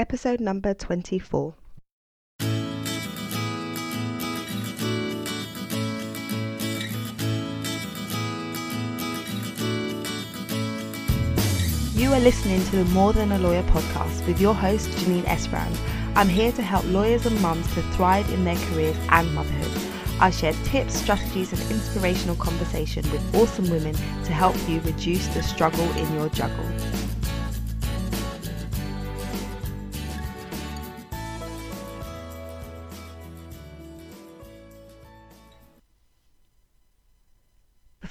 episode number 24. You are listening to the More Than a Lawyer podcast with your host, Janine Esbrand. I'm here to help lawyers and mums to thrive in their careers and motherhood. I share tips, strategies, and inspirational conversation with awesome women to help you reduce the struggle in your juggle.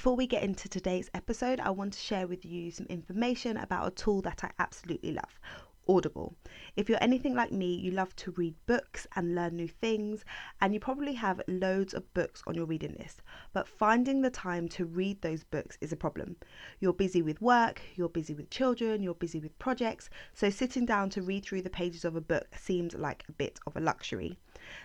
Before we get into today's episode, I want to share with you some information about a tool that I absolutely love Audible. If you're anything like me, you love to read books and learn new things, and you probably have loads of books on your reading list. But finding the time to read those books is a problem. You're busy with work, you're busy with children, you're busy with projects, so sitting down to read through the pages of a book seems like a bit of a luxury.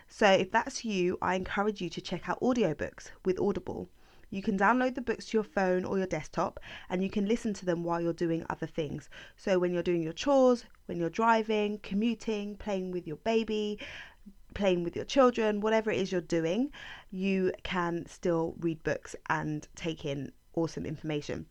So, if that's you, I encourage you to check out audiobooks with Audible. You can download the books to your phone or your desktop and you can listen to them while you're doing other things. So, when you're doing your chores, when you're driving, commuting, playing with your baby, playing with your children, whatever it is you're doing, you can still read books and take in awesome information.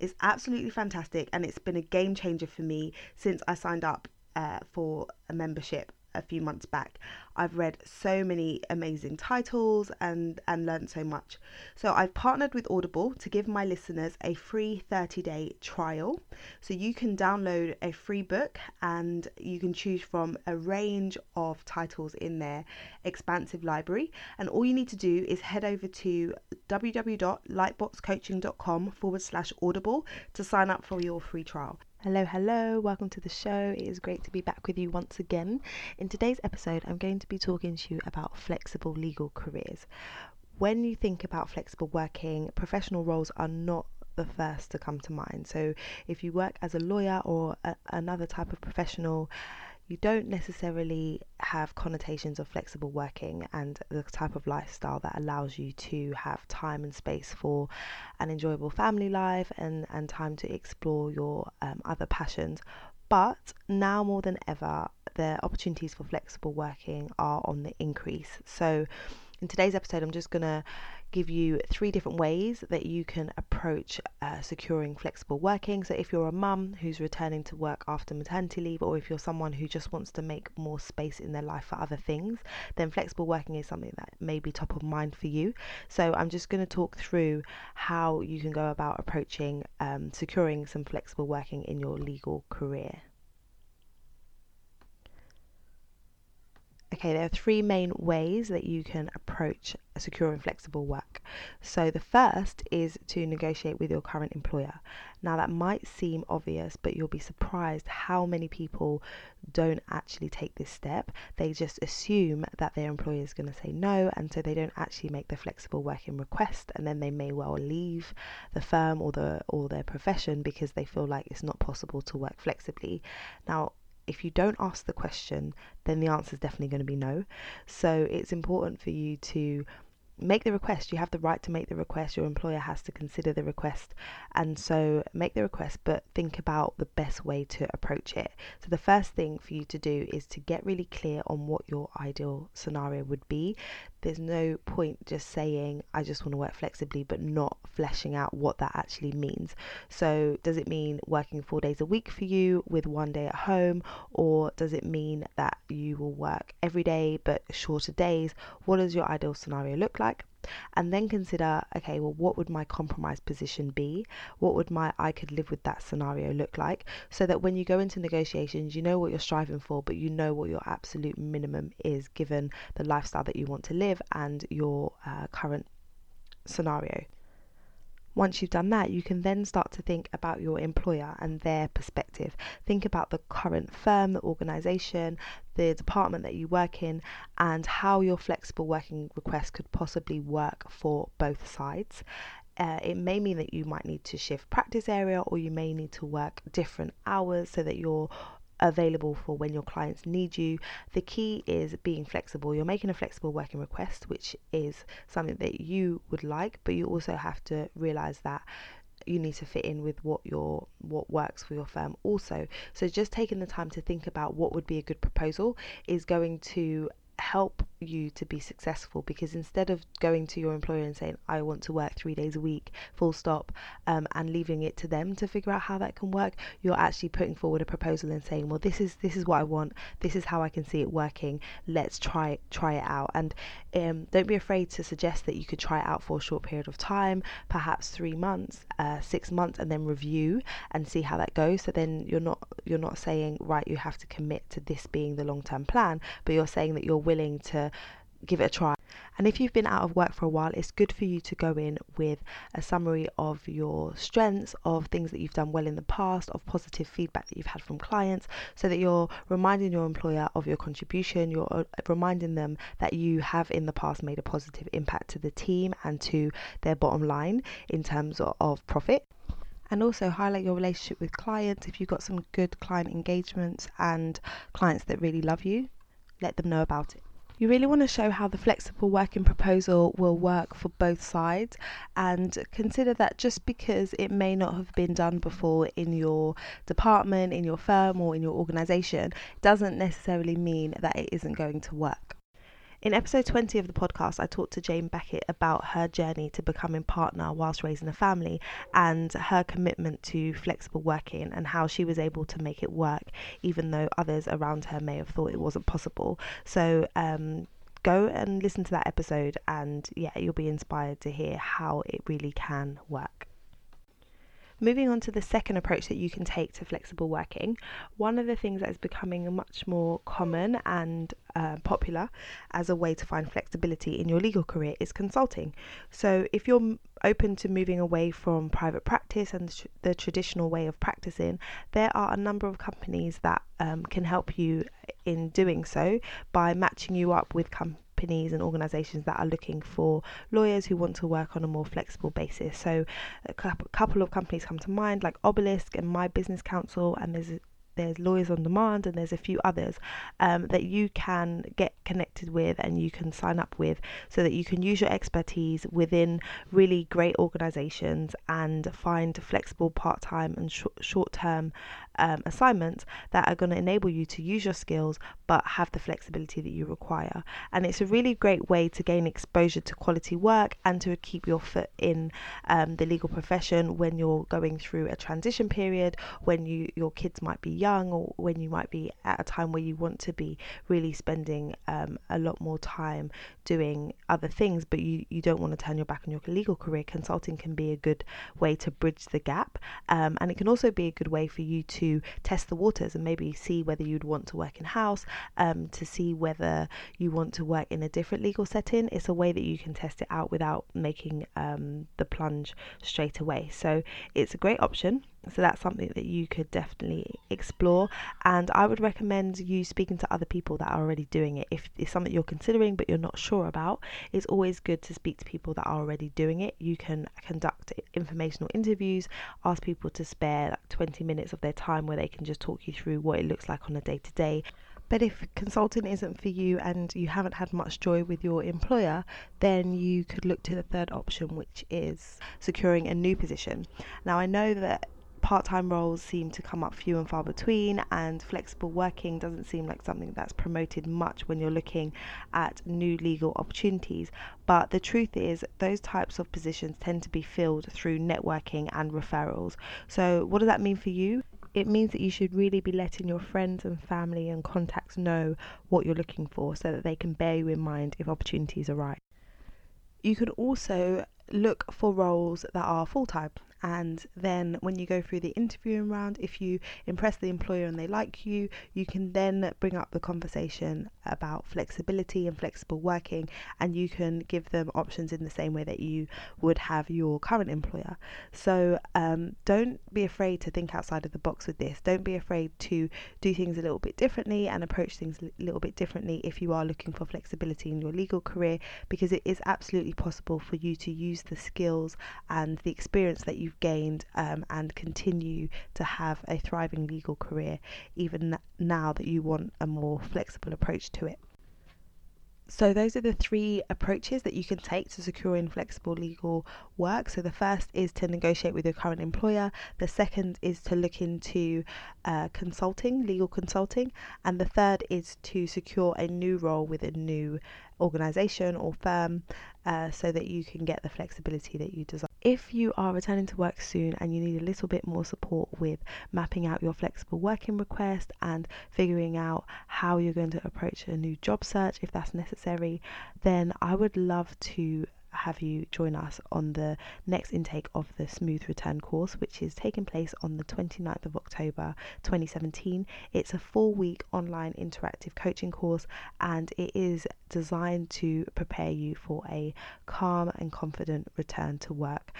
It's absolutely fantastic and it's been a game changer for me since I signed up uh, for a membership a few months back. I've read so many amazing titles and and learned so much. So I've partnered with Audible to give my listeners a free 30-day trial. So you can download a free book and you can choose from a range of titles in their expansive library. And all you need to do is head over to www.lightboxcoaching.com forward slash audible to sign up for your free trial. Hello, hello, welcome to the show. It is great to be back with you once again. In today's episode, I'm going to be talking to you about flexible legal careers. When you think about flexible working, professional roles are not the first to come to mind. So, if you work as a lawyer or a, another type of professional, you don't necessarily have connotations of flexible working and the type of lifestyle that allows you to have time and space for an enjoyable family life and, and time to explore your um, other passions. But now more than ever, the opportunities for flexible working are on the increase. So, in today's episode, I'm just going to give you three different ways that you can approach uh, securing flexible working. So, if you're a mum who's returning to work after maternity leave, or if you're someone who just wants to make more space in their life for other things, then flexible working is something that may be top of mind for you. So, I'm just going to talk through how you can go about approaching um, securing some flexible working in your legal career. Okay, there are three main ways that you can approach secure and flexible work. So, the first is to negotiate with your current employer. Now, that might seem obvious, but you'll be surprised how many people don't actually take this step. They just assume that their employer is going to say no, and so they don't actually make the flexible working request, and then they may well leave the firm or the or their profession because they feel like it's not possible to work flexibly. Now, if you don't ask the question, then the answer is definitely going to be no. So it's important for you to make the request. You have the right to make the request. Your employer has to consider the request. And so make the request, but think about the best way to approach it. So the first thing for you to do is to get really clear on what your ideal scenario would be. There's no point just saying, I just want to work flexibly, but not fleshing out what that actually means. So, does it mean working four days a week for you with one day at home, or does it mean that you will work every day but shorter days? What does your ideal scenario look like? And then consider okay well what would my compromise position be? What would my i could live with that scenario look like? So that when you go into negotiations you know what you're striving for but you know what your absolute minimum is given the lifestyle that you want to live and your uh, current scenario. Once you've done that, you can then start to think about your employer and their perspective. Think about the current firm, the organization, the department that you work in, and how your flexible working request could possibly work for both sides. Uh, it may mean that you might need to shift practice area or you may need to work different hours so that you're available for when your clients need you. The key is being flexible. You're making a flexible working request, which is something that you would like, but you also have to realize that you need to fit in with what your what works for your firm also. So just taking the time to think about what would be a good proposal is going to help you to be successful because instead of going to your employer and saying i want to work three days a week full stop um, and leaving it to them to figure out how that can work you're actually putting forward a proposal and saying well this is this is what i want. This is how i can see it working. Let's try try it out. And um, don't be afraid to suggest that you could try it out for a short period of time perhaps three months uh, six months and then review and see how that goes. So then you're not you're not saying right you have to commit to this being the long-term plan but you're saying that you're willing to give it a try. And if you've been out of work for a while, it's good for you to go in with a summary of your strengths, of things that you've done well in the past, of positive feedback that you've had from clients, so that you're reminding your employer of your contribution, you're uh, reminding them that you have in the past made a positive impact to the team and to their bottom line in terms of profit and also highlight your relationship with clients if you've got some good client engagements and clients that really love you let them know about it. You really want to show how the flexible working proposal will work for both sides and consider that just because it may not have been done before in your department, in your firm, or in your organization doesn't necessarily mean that it isn't going to work. In episode 20 of the podcast, I talked to Jane Beckett about her journey to becoming partner whilst raising a family and her commitment to flexible working and how she was able to make it work, even though others around her may have thought it wasn't possible. So, um, go and listen to that episode, and yeah, you'll be inspired to hear how it really can work. Moving on to the second approach that you can take to flexible working, one of the things that is becoming much more common and uh, popular as a way to find flexibility in your legal career is consulting. So, if you're open to moving away from private practice and the traditional way of practicing, there are a number of companies that um, can help you in doing so by matching you up with companies companies and organisations that are looking for lawyers who want to work on a more flexible basis. So, a couple of companies come to mind, like Obelisk and My Business Council, and there's there's Lawyers on Demand, and there's a few others um, that you can get connected with and you can sign up with so that you can use your expertise within really great organizations and find flexible part time and sh- short term um, assignments that are going to enable you to use your skills but have the flexibility that you require. And it's a really great way to gain exposure to quality work and to keep your foot in um, the legal profession when you're going through a transition period, when you your kids might be young, or when you might be at a time where you want to be really spending um, a lot more time doing other things, but you, you don't want to turn your back on your legal career. Consulting can be a good way to bridge the gap, um, and it can also be a good way for you to test the waters and maybe see whether you'd want to work in house, um, to see whether you want to work in a different legal setting. It's a way that you can test it out without making um, the plunge straight away. So it's a great option. So that's something that you could definitely explore. And I would recommend you speaking to other people that are already doing it. If it's something you're considering but you're not sure about, it's always good to speak to people that are already doing it. You can conduct informational interviews, ask people to spare like 20 minutes of their time where they can just talk you through what it looks like on a day to day. But if consulting isn't for you and you haven't had much joy with your employer, then you could look to the third option, which is securing a new position. Now, I know that part time roles seem to come up few and far between, and flexible working doesn't seem like something that's promoted much when you're looking at new legal opportunities. But the truth is, those types of positions tend to be filled through networking and referrals. So, what does that mean for you? It means that you should really be letting your friends and family and contacts know what you're looking for so that they can bear you in mind if opportunities arise. You can also look for roles that are full time and then when you go through the interviewing round if you impress the employer and they like you you can then bring up the conversation about flexibility and flexible working and you can give them options in the same way that you would have your current employer. So um, don't be afraid to think outside of the box with this. Don't be afraid to do things a little bit differently and approach things a little bit differently if you are looking for flexibility in your legal career because it is absolutely possible for you to use the skills and the experience that you you've gained um, and continue to have a thriving legal career, even now that you want a more flexible approach to it. So, those are the three approaches that you can take to securing flexible legal work. So, the first is to negotiate with your current employer, the second is to look into uh, consulting, legal consulting, and the third is to secure a new role with a new organization or firm uh, so that you can get the flexibility that you desire. If you are returning to work soon and you need a little bit more support with mapping out your flexible working request and figuring out how you're going to approach a new job search if that's necessary, then I would love to have you join us on the next intake of the Smooth Return course, which is taking place on the 29th of October 2017. It's a four week online interactive coaching course and it is designed to prepare you for a calm and confident return to work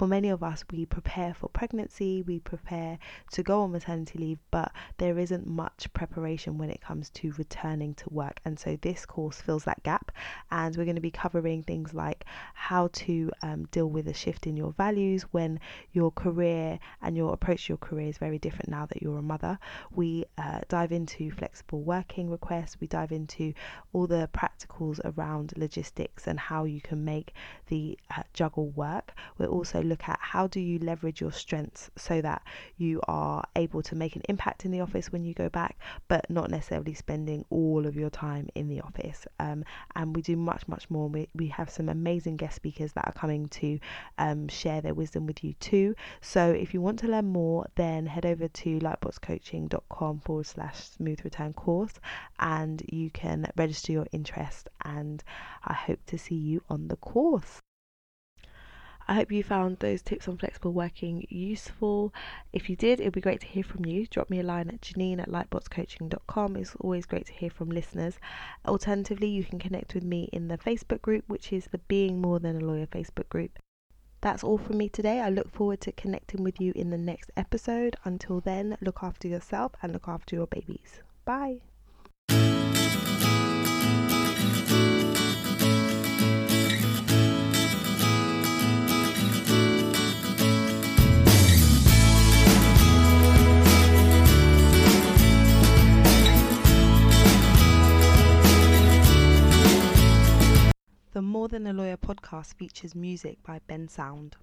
for many of us, we prepare for pregnancy, we prepare to go on maternity leave, but there isn't much preparation when it comes to returning to work. And so this course fills that gap. And we're going to be covering things like how to um, deal with a shift in your values when your career and your approach to your career is very different now that you're a mother. We uh, dive into flexible working requests, we dive into all the practicals around logistics and how you can make the uh, juggle work. We're also look at how do you leverage your strengths so that you are able to make an impact in the office when you go back, but not necessarily spending all of your time in the office. Um, and we do much, much more. We, we have some amazing guest speakers that are coming to um, share their wisdom with you too. So if you want to learn more, then head over to lightboxcoaching.com forward slash smooth return course and you can register your interest. And I hope to see you on the course. I hope you found those tips on flexible working useful. If you did, it would be great to hear from you. Drop me a line at janine at lightboxcoaching.com. It's always great to hear from listeners. Alternatively, you can connect with me in the Facebook group, which is the Being More Than a Lawyer Facebook group. That's all from me today. I look forward to connecting with you in the next episode. Until then, look after yourself and look after your babies. Bye. The More Than a Lawyer podcast features music by Bensound.